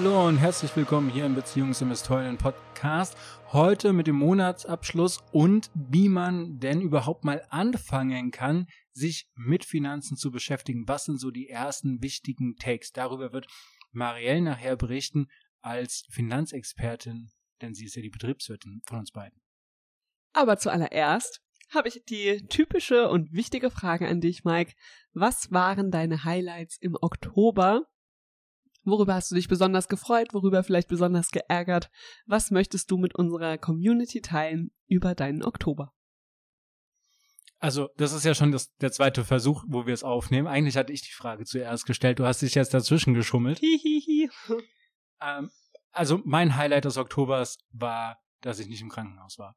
Hallo und herzlich willkommen hier im Beziehungsinvestoren Podcast. Heute mit dem Monatsabschluss und wie man denn überhaupt mal anfangen kann, sich mit Finanzen zu beschäftigen. Was sind so die ersten wichtigen Takes? Darüber wird Marielle nachher berichten als Finanzexpertin, denn sie ist ja die Betriebswirtin von uns beiden. Aber zuallererst habe ich die typische und wichtige Frage an dich, Mike. Was waren deine Highlights im Oktober Worüber hast du dich besonders gefreut? Worüber vielleicht besonders geärgert? Was möchtest du mit unserer Community teilen über deinen Oktober? Also, das ist ja schon das, der zweite Versuch, wo wir es aufnehmen. Eigentlich hatte ich die Frage zuerst gestellt. Du hast dich jetzt dazwischen geschummelt. Hihihi. ähm, also, mein Highlight des Oktobers war, dass ich nicht im Krankenhaus war.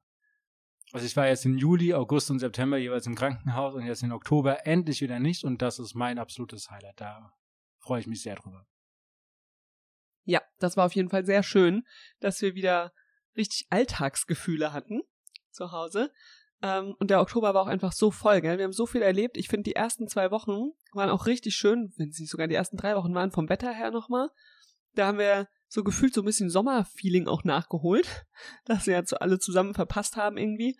Also, ich war jetzt im Juli, August und September jeweils im Krankenhaus und jetzt im Oktober endlich wieder nicht. Und das ist mein absolutes Highlight. Da freue ich mich sehr drüber. Ja, das war auf jeden Fall sehr schön, dass wir wieder richtig Alltagsgefühle hatten zu Hause. Ähm, und der Oktober war auch einfach so voll, gell? Wir haben so viel erlebt. Ich finde, die ersten zwei Wochen waren auch richtig schön, wenn nicht sogar die ersten drei Wochen waren, vom Wetter her nochmal. Da haben wir so gefühlt so ein bisschen Sommerfeeling auch nachgeholt, dass wir jetzt so alle zusammen verpasst haben irgendwie.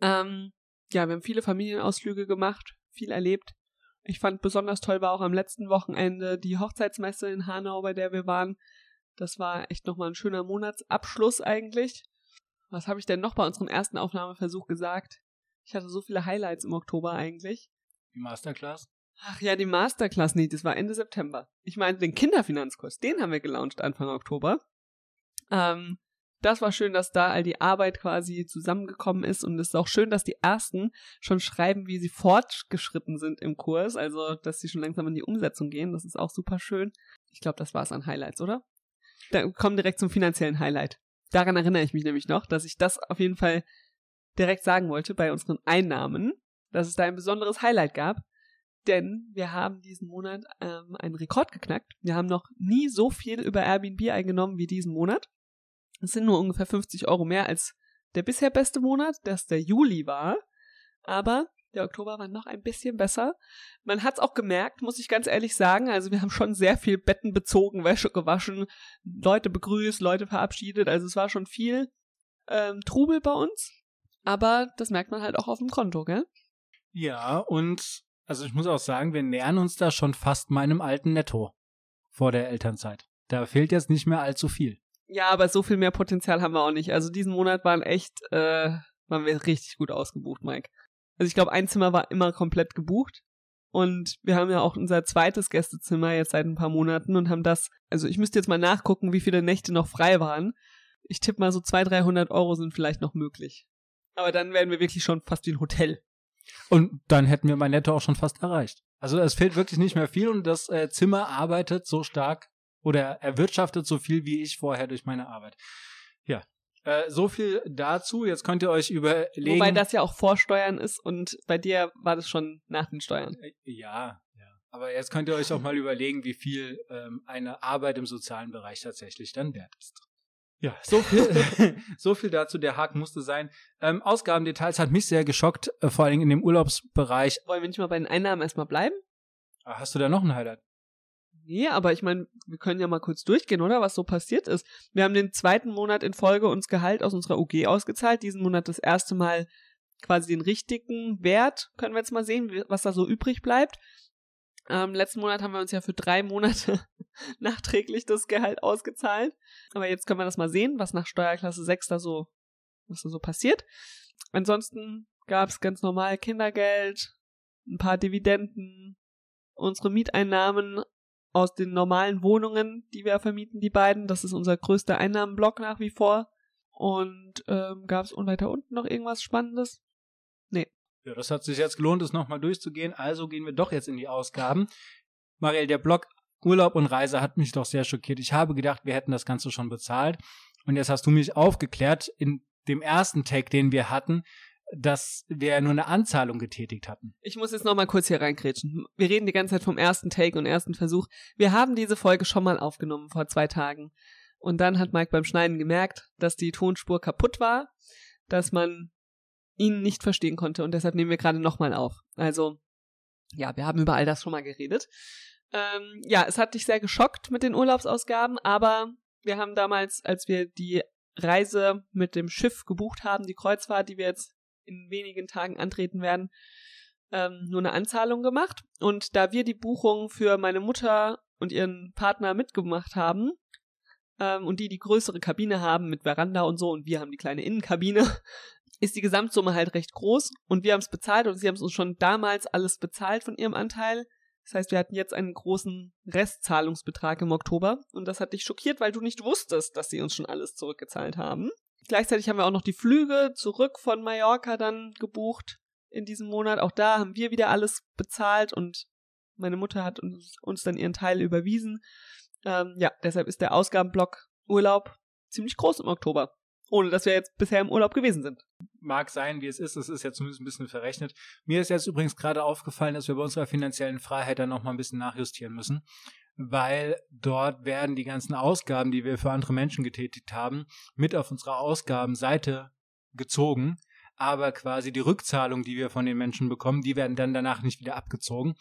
Ähm, ja, wir haben viele Familienausflüge gemacht, viel erlebt. Ich fand besonders toll war auch am letzten Wochenende die Hochzeitsmesse in Hanau, bei der wir waren. Das war echt nochmal ein schöner Monatsabschluss eigentlich. Was habe ich denn noch bei unserem ersten Aufnahmeversuch gesagt? Ich hatte so viele Highlights im Oktober eigentlich. Die Masterclass? Ach ja, die Masterclass, nee, das war Ende September. Ich meine, den Kinderfinanzkurs, den haben wir gelauncht Anfang Oktober. Ähm, das war schön, dass da all die Arbeit quasi zusammengekommen ist und es ist auch schön, dass die ersten schon schreiben, wie sie fortgeschritten sind im Kurs, also dass sie schon langsam in die Umsetzung gehen. Das ist auch super schön. Ich glaube, das war es an Highlights, oder? Da kommen direkt zum finanziellen Highlight. Daran erinnere ich mich nämlich noch, dass ich das auf jeden Fall direkt sagen wollte bei unseren Einnahmen, dass es da ein besonderes Highlight gab. Denn wir haben diesen Monat ähm, einen Rekord geknackt. Wir haben noch nie so viel über Airbnb eingenommen wie diesen Monat. Es sind nur ungefähr 50 Euro mehr als der bisher beste Monat, das der Juli war. Aber der Oktober war noch ein bisschen besser. Man hat es auch gemerkt, muss ich ganz ehrlich sagen. Also wir haben schon sehr viel Betten bezogen, Wäsche gewaschen, Leute begrüßt, Leute verabschiedet. Also es war schon viel ähm, Trubel bei uns. Aber das merkt man halt auch auf dem Konto, gell? Ja, und also ich muss auch sagen, wir nähern uns da schon fast meinem alten Netto vor der Elternzeit. Da fehlt jetzt nicht mehr allzu viel. Ja, aber so viel mehr Potenzial haben wir auch nicht. Also diesen Monat waren echt, äh, waren wir richtig gut ausgebucht, Mike. Also ich glaube, ein Zimmer war immer komplett gebucht. Und wir haben ja auch unser zweites Gästezimmer jetzt seit ein paar Monaten und haben das, also ich müsste jetzt mal nachgucken, wie viele Nächte noch frei waren. Ich tippe mal so 200, 300 Euro sind vielleicht noch möglich. Aber dann werden wir wirklich schon fast wie ein Hotel. Und dann hätten wir mein Netto auch schon fast erreicht. Also es fehlt wirklich nicht mehr viel und das äh, Zimmer arbeitet so stark oder erwirtschaftet so viel wie ich vorher durch meine Arbeit. Ja. Äh, so viel dazu. Jetzt könnt ihr euch überlegen. Wobei das ja auch Vorsteuern ist und bei dir war das schon nach den Steuern. Äh, ja, ja. Aber jetzt könnt ihr euch auch mal überlegen, wie viel ähm, eine Arbeit im sozialen Bereich tatsächlich dann wert ist. Ja, so viel, so viel dazu. Der Haken musste sein. Ähm, Ausgabendetails hat mich sehr geschockt, äh, vor allem in dem Urlaubsbereich. Wollen wir nicht mal bei den Einnahmen erstmal bleiben? Ah, hast du da noch ein Highlight? Nee, aber ich meine, wir können ja mal kurz durchgehen, oder? Was so passiert ist. Wir haben den zweiten Monat in Folge uns Gehalt aus unserer UG ausgezahlt. Diesen Monat das erste Mal quasi den richtigen Wert. Können wir jetzt mal sehen, was da so übrig bleibt. Ähm, letzten Monat haben wir uns ja für drei Monate nachträglich das Gehalt ausgezahlt. Aber jetzt können wir das mal sehen, was nach Steuerklasse 6 da so, was da so passiert. Ansonsten gab es ganz normal Kindergeld, ein paar Dividenden, unsere Mieteinnahmen aus den normalen Wohnungen, die wir vermieten, die beiden. Das ist unser größter Einnahmenblock nach wie vor. Und ähm, gab es weiter unten noch irgendwas Spannendes? Nee. Ja, das hat sich jetzt gelohnt, es nochmal durchzugehen. Also gehen wir doch jetzt in die Ausgaben. Marielle, der Blog Urlaub und Reise hat mich doch sehr schockiert. Ich habe gedacht, wir hätten das Ganze schon bezahlt. Und jetzt hast du mich aufgeklärt in dem ersten Tag, den wir hatten, dass wir nur eine Anzahlung getätigt hatten. Ich muss jetzt noch mal kurz hier reinkrätschen. Wir reden die ganze Zeit vom ersten Take und ersten Versuch. Wir haben diese Folge schon mal aufgenommen vor zwei Tagen. Und dann hat Mike beim Schneiden gemerkt, dass die Tonspur kaputt war, dass man ihn nicht verstehen konnte und deshalb nehmen wir gerade nochmal auf. Also, ja, wir haben über all das schon mal geredet. Ähm, ja, es hat dich sehr geschockt mit den Urlaubsausgaben, aber wir haben damals, als wir die Reise mit dem Schiff gebucht haben, die Kreuzfahrt, die wir jetzt in wenigen Tagen antreten werden, ähm, nur eine Anzahlung gemacht. Und da wir die Buchung für meine Mutter und ihren Partner mitgemacht haben, ähm, und die die größere Kabine haben mit Veranda und so und wir haben die kleine Innenkabine, ist die Gesamtsumme halt recht groß und wir haben es bezahlt und sie haben es uns schon damals alles bezahlt von ihrem Anteil. Das heißt, wir hatten jetzt einen großen Restzahlungsbetrag im Oktober und das hat dich schockiert, weil du nicht wusstest, dass sie uns schon alles zurückgezahlt haben. Gleichzeitig haben wir auch noch die Flüge zurück von Mallorca dann gebucht in diesem Monat. Auch da haben wir wieder alles bezahlt und meine Mutter hat uns, uns dann ihren Teil überwiesen. Ähm, ja, deshalb ist der Ausgabenblock Urlaub ziemlich groß im Oktober. Ohne dass wir jetzt bisher im Urlaub gewesen sind. Mag sein, wie es ist. Es ist ja zumindest ein bisschen verrechnet. Mir ist jetzt übrigens gerade aufgefallen, dass wir bei unserer finanziellen Freiheit dann nochmal ein bisschen nachjustieren müssen. Weil dort werden die ganzen Ausgaben, die wir für andere Menschen getätigt haben, mit auf unserer Ausgabenseite gezogen aber quasi die Rückzahlung, die wir von den Menschen bekommen, die werden dann danach nicht wieder abgezogen.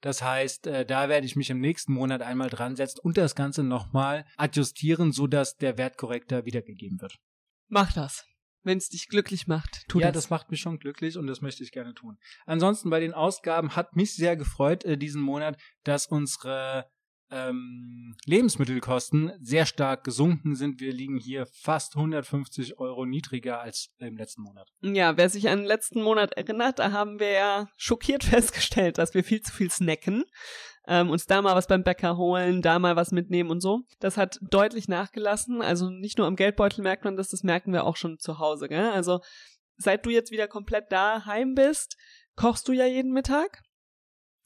Das heißt, äh, da werde ich mich im nächsten Monat einmal dran setzen und das Ganze nochmal adjustieren, sodass der Wert korrekter wiedergegeben wird. Mach das. Wenn es dich glücklich macht, tu ja, das. Ja, das macht mich schon glücklich und das möchte ich gerne tun. Ansonsten bei den Ausgaben hat mich sehr gefreut äh, diesen Monat, dass unsere ähm, Lebensmittelkosten sehr stark gesunken sind. Wir liegen hier fast 150 Euro niedriger als im letzten Monat. Ja, wer sich an den letzten Monat erinnert, da haben wir ja schockiert festgestellt, dass wir viel zu viel snacken. Ähm, uns da mal was beim Bäcker holen, da mal was mitnehmen und so. Das hat deutlich nachgelassen. Also nicht nur am Geldbeutel merkt man das, das merken wir auch schon zu Hause. Gell? Also seit du jetzt wieder komplett daheim bist, kochst du ja jeden Mittag.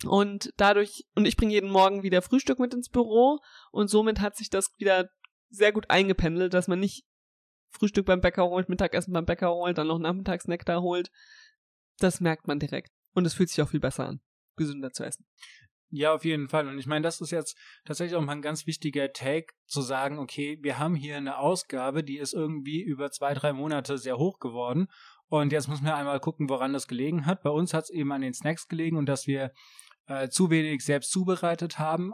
Und dadurch, und ich bringe jeden Morgen wieder Frühstück mit ins Büro und somit hat sich das wieder sehr gut eingependelt, dass man nicht Frühstück beim Bäcker holt, Mittagessen beim Bäcker holt, dann noch Nachmittagsnack da holt. Das merkt man direkt. Und es fühlt sich auch viel besser an, gesünder zu essen. Ja, auf jeden Fall. Und ich meine, das ist jetzt tatsächlich auch mal ein ganz wichtiger Take, zu sagen, okay, wir haben hier eine Ausgabe, die ist irgendwie über zwei, drei Monate sehr hoch geworden. Und jetzt müssen wir einmal gucken, woran das gelegen hat. Bei uns hat es eben an den Snacks gelegen und dass wir äh, zu wenig selbst zubereitet haben.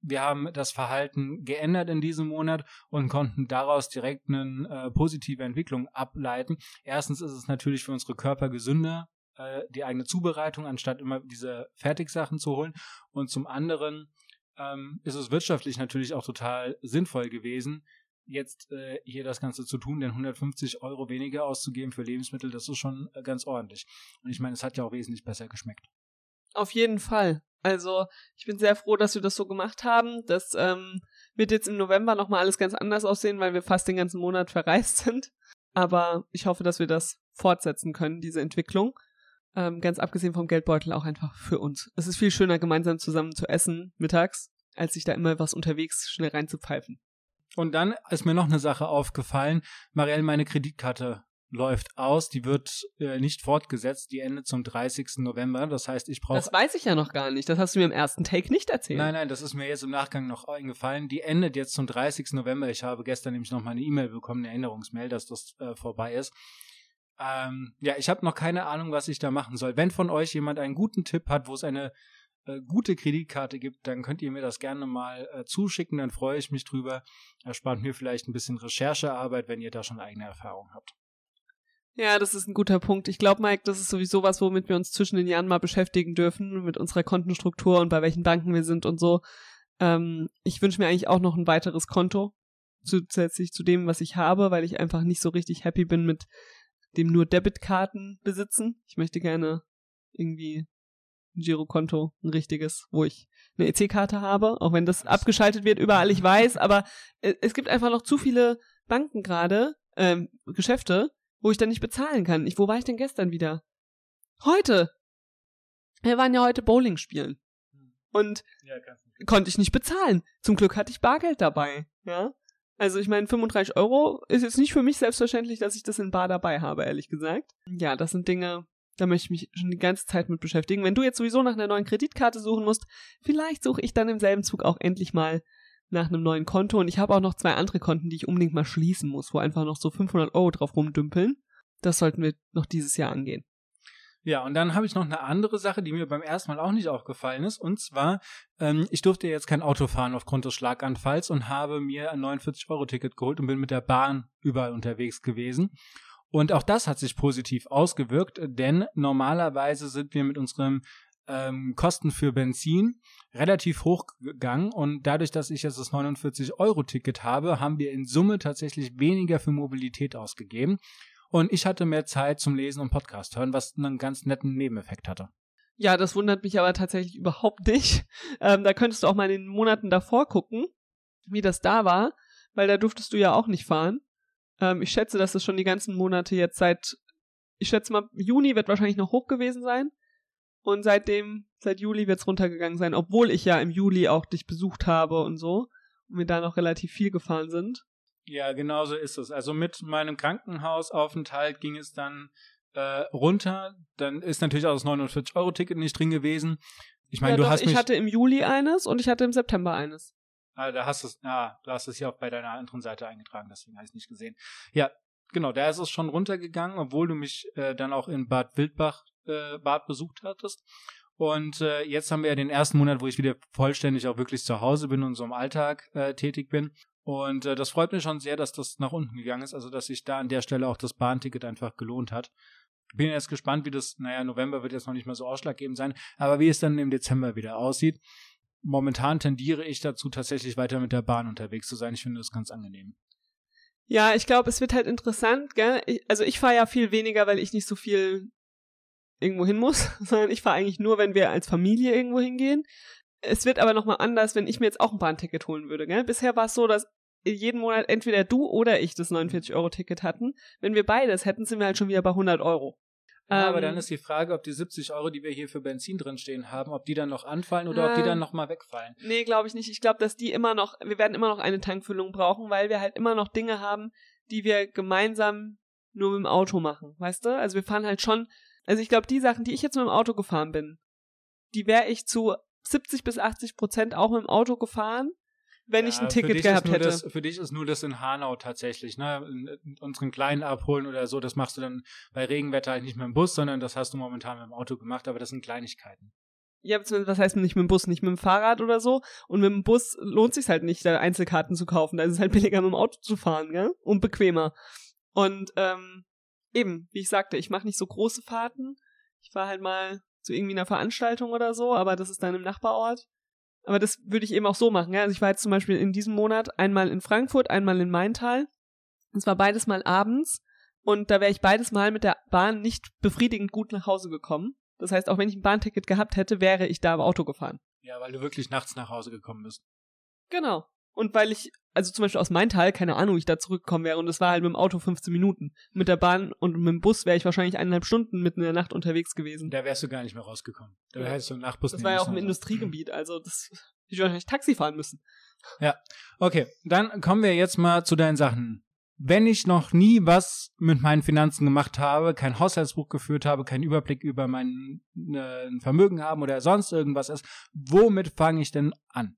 Wir haben das Verhalten geändert in diesem Monat und konnten daraus direkt eine äh, positive Entwicklung ableiten. Erstens ist es natürlich für unsere Körper gesünder, äh, die eigene Zubereitung, anstatt immer diese Fertigsachen zu holen. Und zum anderen ähm, ist es wirtschaftlich natürlich auch total sinnvoll gewesen, jetzt äh, hier das Ganze zu tun, denn 150 Euro weniger auszugeben für Lebensmittel, das ist schon äh, ganz ordentlich. Und ich meine, es hat ja auch wesentlich besser geschmeckt. Auf jeden Fall. Also ich bin sehr froh, dass wir das so gemacht haben. Das ähm, wird jetzt im November nochmal alles ganz anders aussehen, weil wir fast den ganzen Monat verreist sind. Aber ich hoffe, dass wir das fortsetzen können, diese Entwicklung. Ähm, ganz abgesehen vom Geldbeutel auch einfach für uns. Es ist viel schöner, gemeinsam zusammen zu essen mittags, als sich da immer was unterwegs schnell reinzupfeifen. Und dann ist mir noch eine Sache aufgefallen. Marielle, meine Kreditkarte läuft aus, die wird äh, nicht fortgesetzt, die endet zum 30. November. Das heißt, ich brauche. Das weiß ich ja noch gar nicht. Das hast du mir im ersten Take nicht erzählt. Nein, nein, das ist mir jetzt im Nachgang noch eingefallen. Die endet jetzt zum 30. November. Ich habe gestern nämlich noch mal eine E-Mail bekommen, eine Erinnerungsmail, dass das äh, vorbei ist. Ähm, ja, ich habe noch keine Ahnung, was ich da machen soll. Wenn von euch jemand einen guten Tipp hat, wo es eine äh, gute Kreditkarte gibt, dann könnt ihr mir das gerne mal äh, zuschicken, dann freue ich mich drüber. Erspart mir vielleicht ein bisschen Recherchearbeit, wenn ihr da schon eigene Erfahrungen habt. Ja, das ist ein guter Punkt. Ich glaube, Mike, das ist sowieso was, womit wir uns zwischen den Jahren mal beschäftigen dürfen, mit unserer Kontenstruktur und bei welchen Banken wir sind und so. Ähm, ich wünsche mir eigentlich auch noch ein weiteres Konto zusätzlich zu dem, was ich habe, weil ich einfach nicht so richtig happy bin mit dem nur Debitkarten besitzen. Ich möchte gerne irgendwie ein Girokonto, ein richtiges, wo ich eine EC-Karte habe, auch wenn das abgeschaltet wird überall, ich weiß, aber äh, es gibt einfach noch zu viele Banken gerade, ähm, Geschäfte, wo ich dann nicht bezahlen kann. Ich, wo war ich denn gestern wieder? Heute! Wir waren ja heute Bowling spielen. Und ja, konnte ich nicht bezahlen. Zum Glück hatte ich Bargeld dabei. Ja. Also ich meine, 35 Euro ist jetzt nicht für mich selbstverständlich, dass ich das in Bar dabei habe, ehrlich gesagt. Ja, das sind Dinge, da möchte ich mich schon die ganze Zeit mit beschäftigen. Wenn du jetzt sowieso nach einer neuen Kreditkarte suchen musst, vielleicht suche ich dann im selben Zug auch endlich mal nach einem neuen Konto und ich habe auch noch zwei andere Konten, die ich unbedingt mal schließen muss, wo einfach noch so 500 Euro drauf rumdümpeln. Das sollten wir noch dieses Jahr angehen. Ja, und dann habe ich noch eine andere Sache, die mir beim ersten Mal auch nicht aufgefallen ist. Und zwar, ähm, ich durfte jetzt kein Auto fahren aufgrund des Schlaganfalls und habe mir ein 49-Euro-Ticket geholt und bin mit der Bahn überall unterwegs gewesen. Und auch das hat sich positiv ausgewirkt, denn normalerweise sind wir mit unserem ähm, Kosten für Benzin relativ hoch gegangen und dadurch, dass ich jetzt das 49-Euro-Ticket habe, haben wir in Summe tatsächlich weniger für Mobilität ausgegeben. Und ich hatte mehr Zeit zum Lesen und Podcast hören, was einen ganz netten Nebeneffekt hatte. Ja, das wundert mich aber tatsächlich überhaupt nicht. Ähm, da könntest du auch mal in den Monaten davor gucken, wie das da war, weil da durftest du ja auch nicht fahren. Ähm, ich schätze, dass es schon die ganzen Monate jetzt seit, ich schätze mal, Juni wird wahrscheinlich noch hoch gewesen sein. Und seitdem, seit Juli wird es runtergegangen sein, obwohl ich ja im Juli auch dich besucht habe und so. Und wir da noch relativ viel gefahren sind. Ja, genau so ist es. Also mit meinem Krankenhausaufenthalt ging es dann äh, runter. Dann ist natürlich auch das 49-Euro-Ticket nicht drin gewesen. Ich meine, ja, du doch, hast ich mich. hatte im Juli eines und ich hatte im September eines. Ah, da hast es, ah, du hast es ja auch bei deiner anderen Seite eingetragen, deswegen habe ich es nicht gesehen. Ja, genau, da ist es schon runtergegangen, obwohl du mich äh, dann auch in Bad Wildbach äh, Bad besucht hattest. Und äh, jetzt haben wir ja den ersten Monat, wo ich wieder vollständig auch wirklich zu Hause bin und so im Alltag äh, tätig bin. Und äh, das freut mich schon sehr, dass das nach unten gegangen ist, also dass sich da an der Stelle auch das Bahnticket einfach gelohnt hat. Bin jetzt gespannt, wie das, naja, November wird jetzt noch nicht mehr so ausschlaggebend sein, aber wie es dann im Dezember wieder aussieht. Momentan tendiere ich dazu, tatsächlich weiter mit der Bahn unterwegs zu sein. Ich finde das ganz angenehm. Ja, ich glaube, es wird halt interessant, gell? Ich, also ich fahre ja viel weniger, weil ich nicht so viel irgendwo hin muss, sondern ich fahre eigentlich nur, wenn wir als Familie irgendwo hingehen. Es wird aber nochmal anders, wenn ich mir jetzt auch ein Bahnticket holen würde, gell? Bisher war es so, dass jeden Monat entweder du oder ich das 49-Euro-Ticket hatten. Wenn wir beides hätten, sind wir halt schon wieder bei 100 Euro. Ja, aber Ähm, dann ist die Frage, ob die 70 Euro, die wir hier für Benzin drinstehen haben, ob die dann noch anfallen oder ob die Ähm, dann nochmal wegfallen. Nee, glaube ich nicht. Ich glaube, dass die immer noch, wir werden immer noch eine Tankfüllung brauchen, weil wir halt immer noch Dinge haben, die wir gemeinsam nur mit dem Auto machen, weißt du? Also wir fahren halt schon, also ich glaube, die Sachen, die ich jetzt mit dem Auto gefahren bin, die wäre ich zu 70 bis 80 Prozent auch mit dem Auto gefahren, wenn ich Ja, ein für Ticket gehabt hätte. Das, für dich ist nur das in Hanau tatsächlich, ne? In- Unseren Kleinen abholen oder so, das machst du dann bei Regenwetter halt nicht mit dem Bus, sondern das hast du momentan mit dem Auto gemacht, aber das sind Kleinigkeiten. Ja, was heißt nicht mit dem Bus, nicht mit dem Fahrrad oder so. Und mit dem Bus lohnt sich halt nicht, da Einzelkarten zu kaufen. Da ist es halt billiger, mit dem Auto zu fahren, gell? Und bequemer. Und ähm, eben, wie ich sagte, ich mache nicht so große Fahrten. Ich fahre halt mal zu irgendwie einer Veranstaltung oder so, aber das ist dann im Nachbarort. Aber das würde ich eben auch so machen. Ja? Also ich war jetzt zum Beispiel in diesem Monat einmal in Frankfurt, einmal in Maintal. Es war beides mal abends. Und da wäre ich beides mal mit der Bahn nicht befriedigend gut nach Hause gekommen. Das heißt, auch wenn ich ein Bahnticket gehabt hätte, wäre ich da im Auto gefahren. Ja, weil du wirklich nachts nach Hause gekommen bist. Genau. Und weil ich, also zum Beispiel aus Maintal, keine Ahnung, wie ich da zurückgekommen wäre. Und es war halt mit dem Auto 15 Minuten. Mit der Bahn und mit dem Bus wäre ich wahrscheinlich eineinhalb Stunden mitten in der Nacht unterwegs gewesen. Da wärst du gar nicht mehr rausgekommen. Da Ja. hättest du einen Nachtbus Das war ja auch im. Industriegebiet, also das ich wahrscheinlich Taxi fahren müssen. Okay, dann kommen wir jetzt mal zu deinen Sachen. Wenn ich noch nie was mit meinen Finanzen gemacht habe, kein Haushaltsbuch geführt habe, keinen Überblick über mein äh, Vermögen haben oder sonst irgendwas ist, womit fange ich denn an?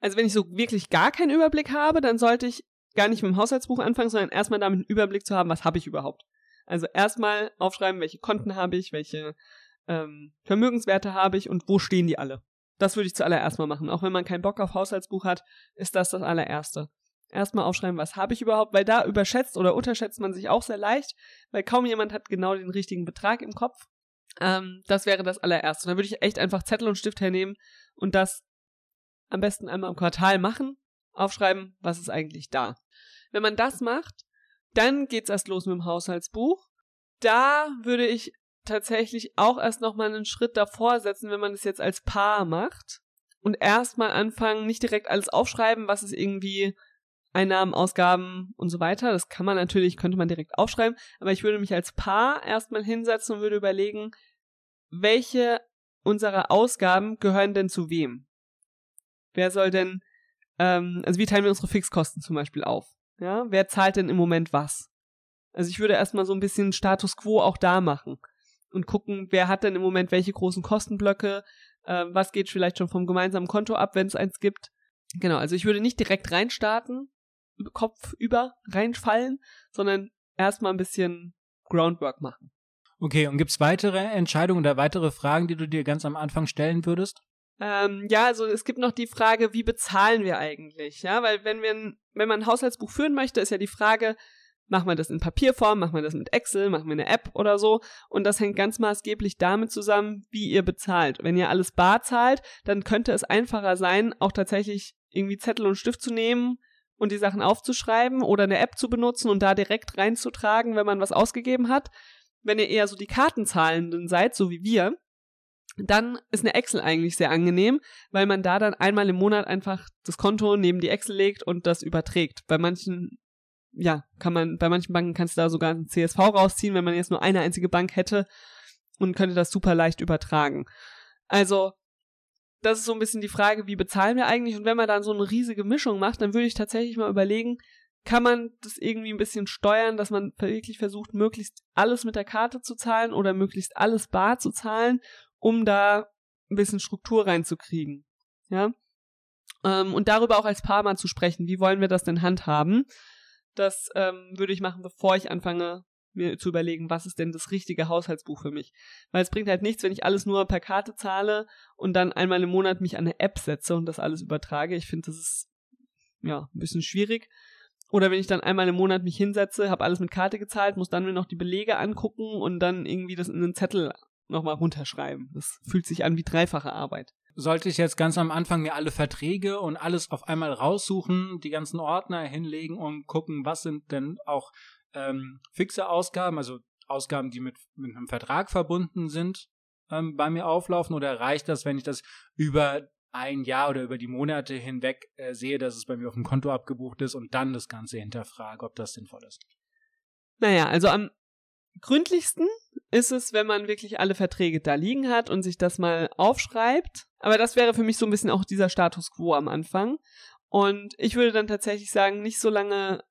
Also wenn ich so wirklich gar keinen Überblick habe, dann sollte ich gar nicht mit dem Haushaltsbuch anfangen, sondern erstmal damit einen Überblick zu haben, was habe ich überhaupt. Also erstmal aufschreiben, welche Konten habe ich, welche ähm, Vermögenswerte habe ich und wo stehen die alle. Das würde ich zuallererst mal machen. Auch wenn man keinen Bock auf Haushaltsbuch hat, ist das das allererste. Erstmal aufschreiben, was habe ich überhaupt, weil da überschätzt oder unterschätzt man sich auch sehr leicht, weil kaum jemand hat genau den richtigen Betrag im Kopf. Ähm, das wäre das allererste. Dann würde ich echt einfach Zettel und Stift hernehmen und das am besten einmal im Quartal machen, aufschreiben, was ist eigentlich da. Wenn man das macht, dann geht's erst los mit dem Haushaltsbuch. Da würde ich tatsächlich auch erst noch mal einen Schritt davor setzen, wenn man das jetzt als Paar macht und erstmal anfangen, nicht direkt alles aufschreiben, was ist irgendwie Einnahmen, Ausgaben und so weiter. Das kann man natürlich, könnte man direkt aufschreiben, aber ich würde mich als Paar erstmal hinsetzen und würde überlegen, welche unserer Ausgaben gehören denn zu wem? Wer soll denn, ähm, also wie teilen wir unsere Fixkosten zum Beispiel auf? Ja, wer zahlt denn im Moment was? Also ich würde erstmal so ein bisschen Status quo auch da machen und gucken, wer hat denn im Moment welche großen Kostenblöcke, äh, was geht vielleicht schon vom gemeinsamen Konto ab, wenn es eins gibt. Genau, also ich würde nicht direkt reinstarten, Kopf über reinfallen, sondern erstmal ein bisschen Groundwork machen. Okay, und gibt's weitere Entscheidungen oder weitere Fragen, die du dir ganz am Anfang stellen würdest? Ähm, ja, also es gibt noch die Frage, wie bezahlen wir eigentlich? Ja, weil wenn wir, ein, wenn man ein Haushaltsbuch führen möchte, ist ja die Frage, machen wir das in Papierform, machen wir das mit Excel, machen wir eine App oder so. Und das hängt ganz maßgeblich damit zusammen, wie ihr bezahlt. Wenn ihr alles bar zahlt, dann könnte es einfacher sein, auch tatsächlich irgendwie Zettel und Stift zu nehmen und die Sachen aufzuschreiben oder eine App zu benutzen und da direkt reinzutragen, wenn man was ausgegeben hat. Wenn ihr eher so die Kartenzahlenden seid, so wie wir, dann ist eine Excel eigentlich sehr angenehm, weil man da dann einmal im Monat einfach das Konto neben die Excel legt und das überträgt. Bei manchen, ja, kann man, bei manchen Banken kannst du da sogar ein CSV rausziehen, wenn man jetzt nur eine einzige Bank hätte und könnte das super leicht übertragen. Also, das ist so ein bisschen die Frage, wie bezahlen wir eigentlich? Und wenn man dann so eine riesige Mischung macht, dann würde ich tatsächlich mal überlegen, kann man das irgendwie ein bisschen steuern, dass man wirklich versucht, möglichst alles mit der Karte zu zahlen oder möglichst alles bar zu zahlen um da ein bisschen Struktur reinzukriegen. Ja. Ähm, und darüber auch als Paar mal zu sprechen. Wie wollen wir das denn handhaben? Das ähm, würde ich machen, bevor ich anfange, mir zu überlegen, was ist denn das richtige Haushaltsbuch für mich. Weil es bringt halt nichts, wenn ich alles nur per Karte zahle und dann einmal im Monat mich an eine App setze und das alles übertrage. Ich finde, das ist ja ein bisschen schwierig. Oder wenn ich dann einmal im Monat mich hinsetze, habe alles mit Karte gezahlt, muss dann mir noch die Belege angucken und dann irgendwie das in einen Zettel nochmal runterschreiben. Das fühlt sich an wie dreifache Arbeit. Sollte ich jetzt ganz am Anfang mir alle Verträge und alles auf einmal raussuchen, die ganzen Ordner hinlegen und gucken, was sind denn auch ähm, fixe Ausgaben, also Ausgaben, die mit, mit einem Vertrag verbunden sind, ähm, bei mir auflaufen? Oder reicht das, wenn ich das über ein Jahr oder über die Monate hinweg äh, sehe, dass es bei mir auf dem Konto abgebucht ist und dann das Ganze hinterfrage, ob das sinnvoll ist? Naja, also am gründlichsten ist es, wenn man wirklich alle Verträge da liegen hat und sich das mal aufschreibt. Aber das wäre für mich so ein bisschen auch dieser Status quo am Anfang. Und ich würde dann tatsächlich sagen, nicht so lange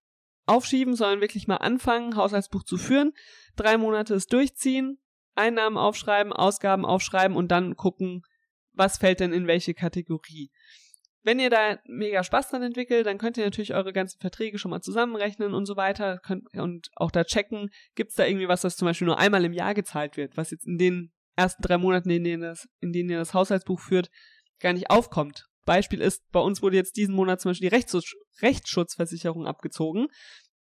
aufschieben, sondern wirklich mal anfangen, Haushaltsbuch zu führen, drei Monate es durchziehen, Einnahmen aufschreiben, Ausgaben aufschreiben und dann gucken, was fällt denn in welche Kategorie. Wenn ihr da mega Spaß dran entwickelt, dann könnt ihr natürlich eure ganzen Verträge schon mal zusammenrechnen und so weiter könnt, und auch da checken, gibt es da irgendwie was, das zum Beispiel nur einmal im Jahr gezahlt wird, was jetzt in den ersten drei Monaten, in denen, das, in denen ihr das Haushaltsbuch führt, gar nicht aufkommt. Beispiel ist, bei uns wurde jetzt diesen Monat zum Beispiel die Rechtsschutz Rechtsschutzversicherung abgezogen.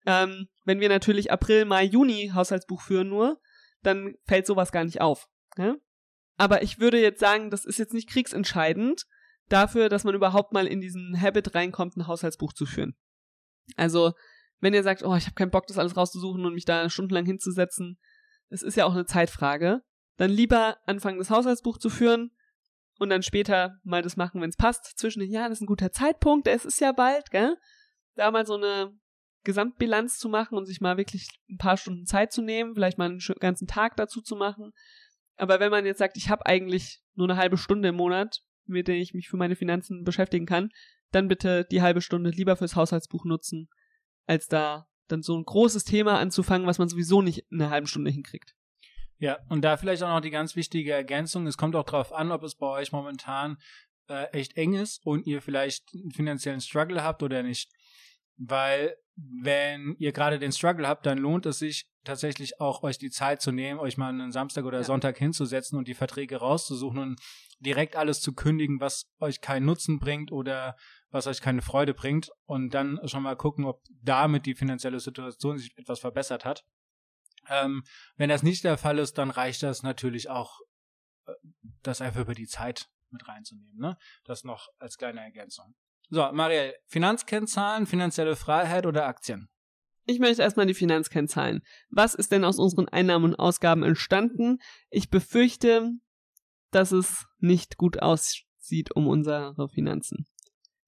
Ähm, wenn wir natürlich April, Mai, Juni Haushaltsbuch führen nur, dann fällt sowas gar nicht auf. Ne? Aber ich würde jetzt sagen, das ist jetzt nicht kriegsentscheidend, dafür, dass man überhaupt mal in diesen Habit reinkommt, ein Haushaltsbuch zu führen. Also, wenn ihr sagt, oh, ich habe keinen Bock, das alles rauszusuchen und mich da stundenlang hinzusetzen, das ist ja auch eine Zeitfrage, dann lieber anfangen, das Haushaltsbuch zu führen und dann später mal das machen, wenn es passt. Zwischen den Jahren ist ein guter Zeitpunkt, es ist ja bald, gell? Da mal so eine Gesamtbilanz zu machen und sich mal wirklich ein paar Stunden Zeit zu nehmen, vielleicht mal einen ganzen Tag dazu zu machen. Aber wenn man jetzt sagt, ich habe eigentlich nur eine halbe Stunde im Monat, mit denen ich mich für meine Finanzen beschäftigen kann, dann bitte die halbe Stunde lieber fürs Haushaltsbuch nutzen, als da dann so ein großes Thema anzufangen, was man sowieso nicht in einer halben Stunde hinkriegt. Ja, und da vielleicht auch noch die ganz wichtige Ergänzung. Es kommt auch darauf an, ob es bei euch momentan äh, echt eng ist und ihr vielleicht einen finanziellen Struggle habt oder nicht. Weil wenn ihr gerade den Struggle habt, dann lohnt es sich tatsächlich auch euch die Zeit zu nehmen, euch mal einen Samstag oder ja. Sonntag hinzusetzen und die Verträge rauszusuchen und direkt alles zu kündigen, was euch keinen Nutzen bringt oder was euch keine Freude bringt und dann schon mal gucken, ob damit die finanzielle Situation sich etwas verbessert hat. Ähm, wenn das nicht der Fall ist, dann reicht das natürlich auch, äh, das einfach über die Zeit mit reinzunehmen. Ne? Das noch als kleine Ergänzung. So, Marielle, Finanzkennzahlen, finanzielle Freiheit oder Aktien? Ich möchte erstmal die Finanzkennzahlen. Was ist denn aus unseren Einnahmen und Ausgaben entstanden? Ich befürchte, dass es nicht gut aussieht um unsere Finanzen.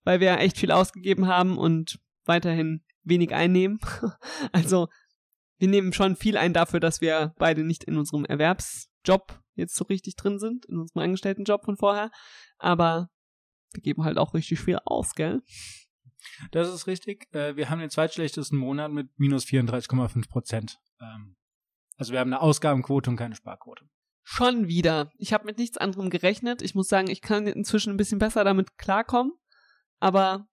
Weil wir echt viel ausgegeben haben und weiterhin wenig einnehmen. also wir nehmen schon viel ein dafür, dass wir beide nicht in unserem Erwerbsjob jetzt so richtig drin sind, in unserem Angestelltenjob von vorher. Aber wir geben halt auch richtig viel aus, gell? Das ist richtig. Äh, wir haben den zweitschlechtesten Monat mit minus 34,5 Prozent. Ähm, also wir haben eine Ausgabenquote und keine Sparquote. Schon wieder. Ich habe mit nichts anderem gerechnet. Ich muss sagen, ich kann inzwischen ein bisschen besser damit klarkommen, aber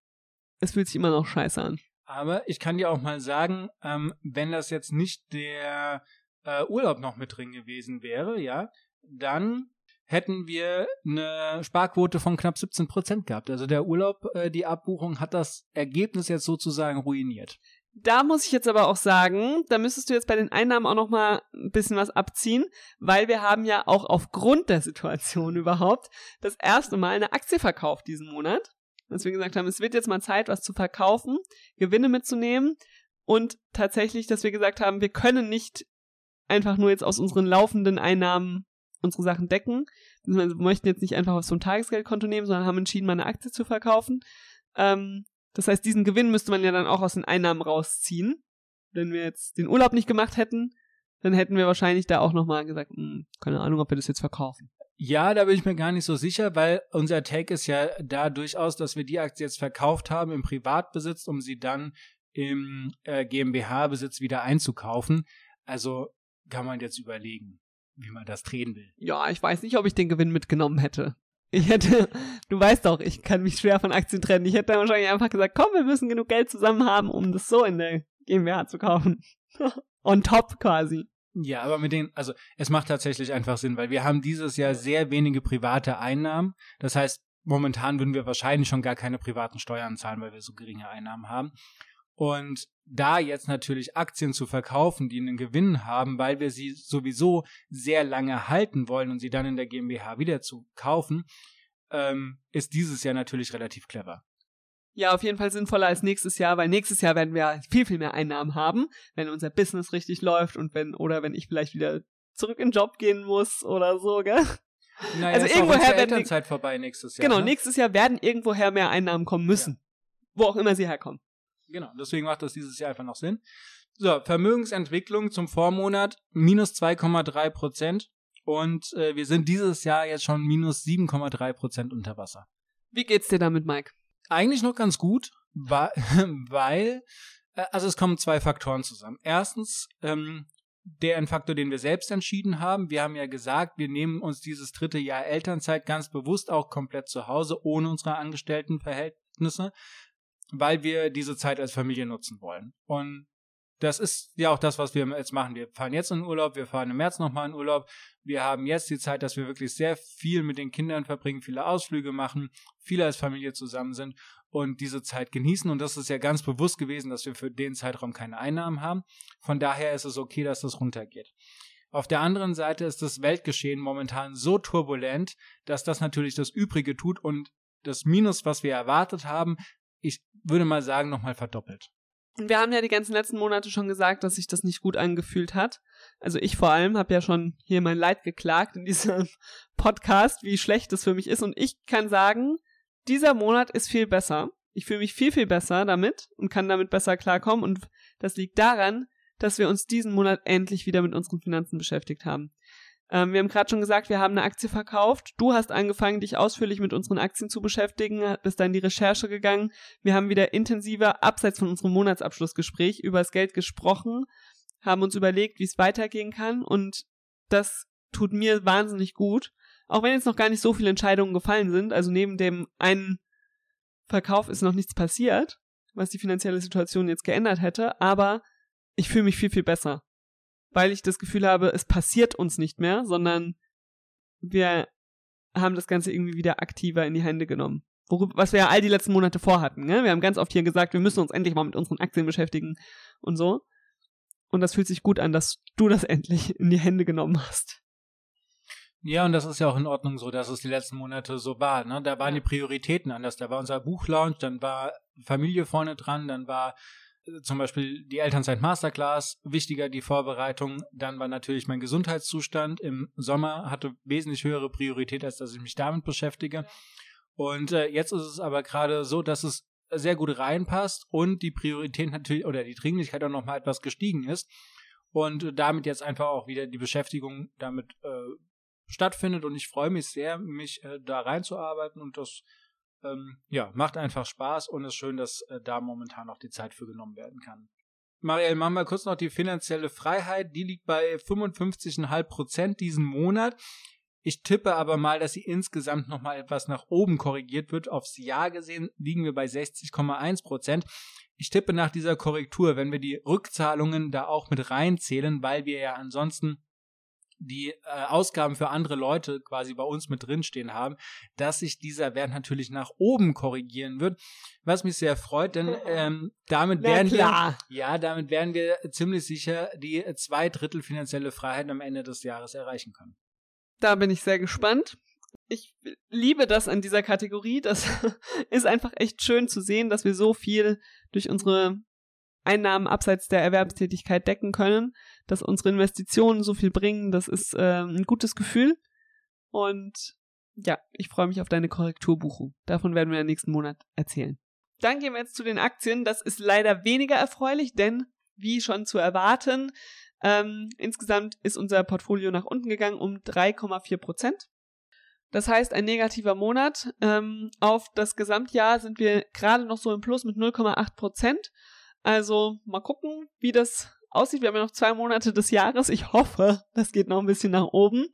es fühlt sich immer noch scheiße an. Aber ich kann dir auch mal sagen, ähm, wenn das jetzt nicht der äh, Urlaub noch mit drin gewesen wäre, ja, dann hätten wir eine Sparquote von knapp 17 Prozent gehabt. Also der Urlaub, äh, die Abbuchung hat das Ergebnis jetzt sozusagen ruiniert. Da muss ich jetzt aber auch sagen, da müsstest du jetzt bei den Einnahmen auch noch mal ein bisschen was abziehen, weil wir haben ja auch aufgrund der Situation überhaupt das erste Mal eine Aktie verkauft diesen Monat. Dass wir gesagt haben, es wird jetzt mal Zeit, was zu verkaufen, Gewinne mitzunehmen und tatsächlich, dass wir gesagt haben, wir können nicht einfach nur jetzt aus unseren laufenden Einnahmen unsere Sachen decken. Wir möchten jetzt nicht einfach was vom Tagesgeldkonto nehmen, sondern haben entschieden, mal eine Aktie zu verkaufen. Ähm, das heißt, diesen Gewinn müsste man ja dann auch aus den Einnahmen rausziehen. Wenn wir jetzt den Urlaub nicht gemacht hätten, dann hätten wir wahrscheinlich da auch nochmal gesagt, mh, hm, keine Ahnung, ob wir das jetzt verkaufen. Ja, da bin ich mir gar nicht so sicher, weil unser Take ist ja da durchaus, dass wir die Aktie jetzt verkauft haben im Privatbesitz, um sie dann im äh, GmbH-Besitz wieder einzukaufen. Also kann man jetzt überlegen, wie man das drehen will. Ja, ich weiß nicht, ob ich den Gewinn mitgenommen hätte. Ich hätte, du weißt doch, ich kann mich schwer von Aktien trennen. Ich hätte dann wahrscheinlich einfach gesagt, komm, wir müssen genug Geld zusammen haben, um das so in der GmbH zu kaufen. On top quasi. Ja, aber mit den, also es macht tatsächlich einfach Sinn, weil wir haben dieses Jahr sehr wenige private Einnahmen. Das heißt, momentan würden wir wahrscheinlich schon gar keine privaten Steuern zahlen, weil wir so geringe Einnahmen haben. Und da jetzt natürlich Aktien zu verkaufen, die einen Gewinn haben, weil wir sie sowieso sehr lange halten wollen und sie dann in der GmbH wieder zu kaufen, ähm, ist dieses Jahr natürlich relativ clever. Ja, auf jeden Fall sinnvoller als nächstes Jahr, weil nächstes Jahr werden wir viel, viel mehr Einnahmen haben, wenn unser Business richtig läuft und wenn, oder wenn ich vielleicht wieder zurück in den Job gehen muss oder so, gell? Naja, also irgendwoher werden Zeit vorbei nächstes Jahr. Genau, ne? nächstes Jahr werden irgendwoher mehr Einnahmen kommen müssen. Ja. Wo auch immer sie herkommen. Genau, deswegen macht das dieses Jahr einfach noch Sinn. So, Vermögensentwicklung zum Vormonat minus 2,3 Prozent und äh, wir sind dieses Jahr jetzt schon minus 7,3 Prozent unter Wasser. Wie geht's dir damit, Mike? Eigentlich noch ganz gut, weil, weil äh, also es kommen zwei Faktoren zusammen. Erstens, ähm, der ein Faktor, den wir selbst entschieden haben. Wir haben ja gesagt, wir nehmen uns dieses dritte Jahr Elternzeit ganz bewusst auch komplett zu Hause, ohne unsere Angestelltenverhältnisse, weil wir diese Zeit als Familie nutzen wollen. Und das ist ja auch das, was wir jetzt machen. Wir fahren jetzt in Urlaub, wir fahren im März nochmal in Urlaub. Wir haben jetzt die Zeit, dass wir wirklich sehr viel mit den Kindern verbringen, viele Ausflüge machen, viele als Familie zusammen sind und diese Zeit genießen. Und das ist ja ganz bewusst gewesen, dass wir für den Zeitraum keine Einnahmen haben. Von daher ist es okay, dass das runtergeht. Auf der anderen Seite ist das Weltgeschehen momentan so turbulent, dass das natürlich das Übrige tut und das Minus, was wir erwartet haben, ich würde mal sagen, nochmal verdoppelt. Und wir haben ja die ganzen letzten Monate schon gesagt, dass sich das nicht gut angefühlt hat. Also ich vor allem habe ja schon hier mein Leid geklagt in diesem Podcast, wie schlecht das für mich ist. Und ich kann sagen, dieser Monat ist viel besser. Ich fühle mich viel, viel besser damit und kann damit besser klarkommen. Und das liegt daran, dass wir uns diesen Monat endlich wieder mit unseren Finanzen beschäftigt haben. Ähm, wir haben gerade schon gesagt, wir haben eine Aktie verkauft. Du hast angefangen, dich ausführlich mit unseren Aktien zu beschäftigen, bist dann in die Recherche gegangen. Wir haben wieder intensiver, abseits von unserem Monatsabschlussgespräch, über das Geld gesprochen, haben uns überlegt, wie es weitergehen kann und das tut mir wahnsinnig gut. Auch wenn jetzt noch gar nicht so viele Entscheidungen gefallen sind, also neben dem einen Verkauf ist noch nichts passiert, was die finanzielle Situation jetzt geändert hätte, aber ich fühle mich viel, viel besser weil ich das Gefühl habe, es passiert uns nicht mehr, sondern wir haben das Ganze irgendwie wieder aktiver in die Hände genommen. Worüber, was wir ja all die letzten Monate vorhatten. Ne? Wir haben ganz oft hier gesagt, wir müssen uns endlich mal mit unseren Aktien beschäftigen und so. Und das fühlt sich gut an, dass du das endlich in die Hände genommen hast. Ja, und das ist ja auch in Ordnung so, dass es die letzten Monate so war. Ne? Da waren die Prioritäten anders. Da war unser Buchlaunch, dann war Familie vorne dran, dann war zum Beispiel die Elternzeit Masterclass, wichtiger die Vorbereitung. Dann war natürlich mein Gesundheitszustand im Sommer hatte wesentlich höhere Priorität, als dass ich mich damit beschäftige. Und äh, jetzt ist es aber gerade so, dass es sehr gut reinpasst und die Priorität natürlich oder die Dringlichkeit auch noch mal etwas gestiegen ist und damit jetzt einfach auch wieder die Beschäftigung damit äh, stattfindet und ich freue mich sehr, mich äh, da reinzuarbeiten und das ähm, ja, macht einfach Spaß und ist schön, dass äh, da momentan noch die Zeit für genommen werden kann. Marielle, machen wir kurz noch die finanzielle Freiheit. Die liegt bei 55,5 Prozent diesen Monat. Ich tippe aber mal, dass sie insgesamt nochmal etwas nach oben korrigiert wird. Aufs Jahr gesehen liegen wir bei 60,1 Prozent. Ich tippe nach dieser Korrektur, wenn wir die Rückzahlungen da auch mit reinzählen, weil wir ja ansonsten die äh, Ausgaben für andere Leute quasi bei uns mit drinstehen haben, dass sich dieser Wert natürlich nach oben korrigieren wird, was mich sehr freut, denn ähm, damit Na werden klar. wir ja damit werden wir ziemlich sicher die zwei Drittel finanzielle Freiheit am Ende des Jahres erreichen können. Da bin ich sehr gespannt. Ich liebe das an dieser Kategorie. Das ist einfach echt schön zu sehen, dass wir so viel durch unsere Einnahmen abseits der Erwerbstätigkeit decken können, dass unsere Investitionen so viel bringen. Das ist äh, ein gutes Gefühl. Und ja, ich freue mich auf deine Korrekturbuchung. Davon werden wir im nächsten Monat erzählen. Dann gehen wir jetzt zu den Aktien. Das ist leider weniger erfreulich, denn wie schon zu erwarten, ähm, insgesamt ist unser Portfolio nach unten gegangen um 3,4 Prozent. Das heißt, ein negativer Monat. Ähm, auf das Gesamtjahr sind wir gerade noch so im Plus mit 0,8 Prozent. Also mal gucken, wie das aussieht. Wir haben ja noch zwei Monate des Jahres. Ich hoffe, das geht noch ein bisschen nach oben.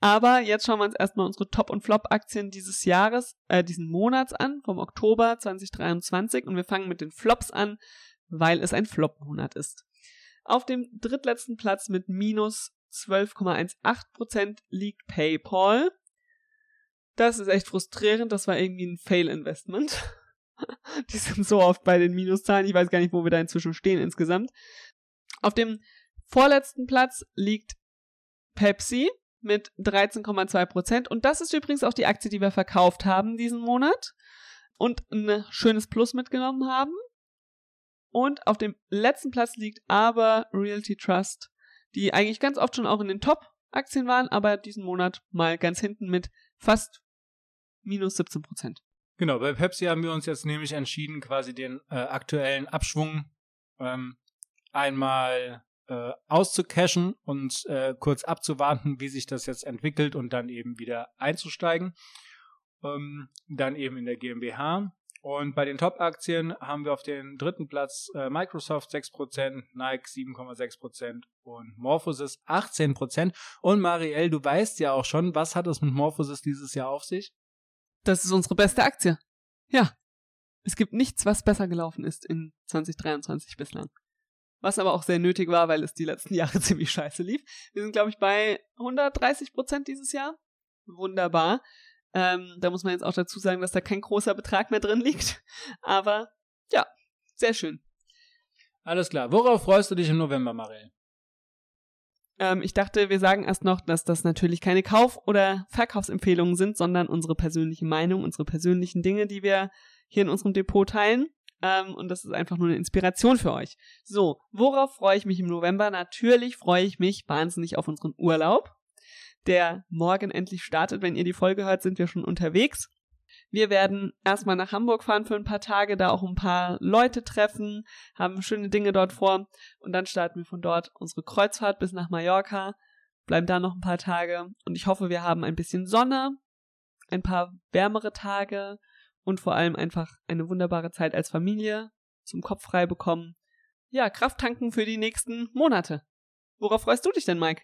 Aber jetzt schauen wir uns erstmal unsere Top- und Flop-Aktien dieses Jahres, äh, diesen Monats an, vom Oktober 2023. Und wir fangen mit den Flops an, weil es ein Flop-Monat ist. Auf dem drittletzten Platz mit minus 12,18% liegt PayPal. Das ist echt frustrierend. Das war irgendwie ein Fail-Investment. Die sind so oft bei den Minuszahlen. Ich weiß gar nicht, wo wir da inzwischen stehen insgesamt. Auf dem vorletzten Platz liegt Pepsi mit 13,2%. Und das ist übrigens auch die Aktie, die wir verkauft haben diesen Monat und ein schönes Plus mitgenommen haben. Und auf dem letzten Platz liegt aber Realty Trust, die eigentlich ganz oft schon auch in den Top-Aktien waren, aber diesen Monat mal ganz hinten mit fast minus 17 Prozent. Genau, bei Pepsi haben wir uns jetzt nämlich entschieden, quasi den äh, aktuellen Abschwung ähm, einmal äh, auszucashen und äh, kurz abzuwarten, wie sich das jetzt entwickelt und dann eben wieder einzusteigen. Ähm, dann eben in der GmbH. Und bei den Top-Aktien haben wir auf den dritten Platz äh, Microsoft 6%, Nike 7,6% und Morphosis 18%. Und Marielle, du weißt ja auch schon, was hat es mit Morphosis dieses Jahr auf sich? Das ist unsere beste Aktie. Ja. Es gibt nichts, was besser gelaufen ist in 2023 bislang. Was aber auch sehr nötig war, weil es die letzten Jahre ziemlich scheiße lief. Wir sind, glaube ich, bei 130 Prozent dieses Jahr. Wunderbar. Ähm, da muss man jetzt auch dazu sagen, dass da kein großer Betrag mehr drin liegt. Aber ja, sehr schön. Alles klar. Worauf freust du dich im November, Marielle? Ähm, ich dachte, wir sagen erst noch, dass das natürlich keine Kauf- oder Verkaufsempfehlungen sind, sondern unsere persönliche Meinung, unsere persönlichen Dinge, die wir hier in unserem Depot teilen. Ähm, und das ist einfach nur eine Inspiration für euch. So, worauf freue ich mich im November? Natürlich freue ich mich wahnsinnig auf unseren Urlaub, der morgen endlich startet. Wenn ihr die Folge hört, sind wir schon unterwegs. Wir werden erstmal nach Hamburg fahren für ein paar Tage, da auch ein paar Leute treffen, haben schöne Dinge dort vor und dann starten wir von dort unsere Kreuzfahrt bis nach Mallorca, bleiben da noch ein paar Tage und ich hoffe, wir haben ein bisschen Sonne, ein paar wärmere Tage und vor allem einfach eine wunderbare Zeit als Familie zum Kopf frei bekommen. Ja, Kraft tanken für die nächsten Monate. Worauf freust du dich denn, Mike?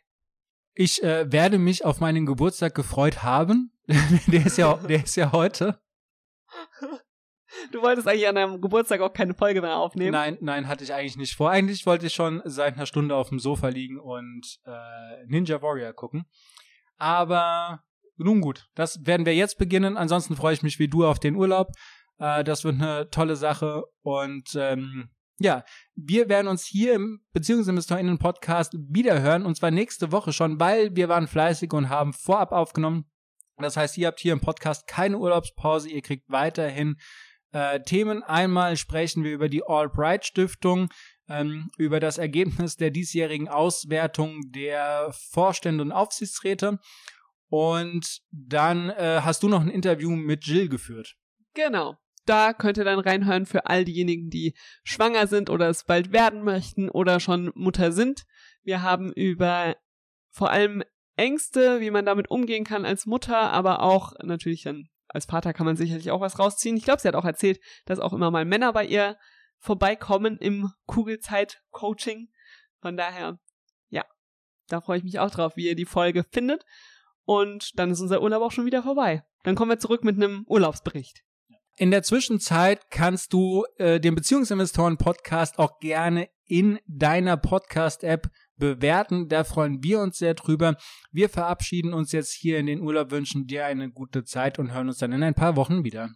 Ich äh, werde mich auf meinen Geburtstag gefreut haben. der, ist ja, der ist ja heute. Du wolltest eigentlich an deinem Geburtstag auch keine Folge mehr aufnehmen. Nein, nein, hatte ich eigentlich nicht vor. Eigentlich wollte ich schon seit einer Stunde auf dem Sofa liegen und äh, Ninja Warrior gucken. Aber nun gut, das werden wir jetzt beginnen. Ansonsten freue ich mich wie du auf den Urlaub. Äh, das wird eine tolle Sache. Und ähm, ja, wir werden uns hier im BeziehungsinvestorInnen Podcast wiederhören und zwar nächste Woche schon, weil wir waren fleißig und haben vorab aufgenommen. Das heißt, ihr habt hier im Podcast keine Urlaubspause, ihr kriegt weiterhin äh, Themen. Einmal sprechen wir über die Albright Stiftung, ähm, über das Ergebnis der diesjährigen Auswertung der Vorstände und Aufsichtsräte. Und dann äh, hast du noch ein Interview mit Jill geführt. Genau. Da könnt ihr dann reinhören für all diejenigen, die schwanger sind oder es bald werden möchten oder schon Mutter sind. Wir haben über vor allem Ängste, wie man damit umgehen kann als Mutter, aber auch natürlich dann als Vater kann man sicherlich auch was rausziehen. Ich glaube, sie hat auch erzählt, dass auch immer mal Männer bei ihr vorbeikommen im Kugelzeit-Coaching. Von daher, ja, da freue ich mich auch drauf, wie ihr die Folge findet. Und dann ist unser Urlaub auch schon wieder vorbei. Dann kommen wir zurück mit einem Urlaubsbericht. In der Zwischenzeit kannst du äh, den Beziehungsinvestoren-Podcast auch gerne in deiner Podcast-App bewerten. Da freuen wir uns sehr drüber. Wir verabschieden uns jetzt hier in den Urlaub, wünschen dir eine gute Zeit und hören uns dann in ein paar Wochen wieder.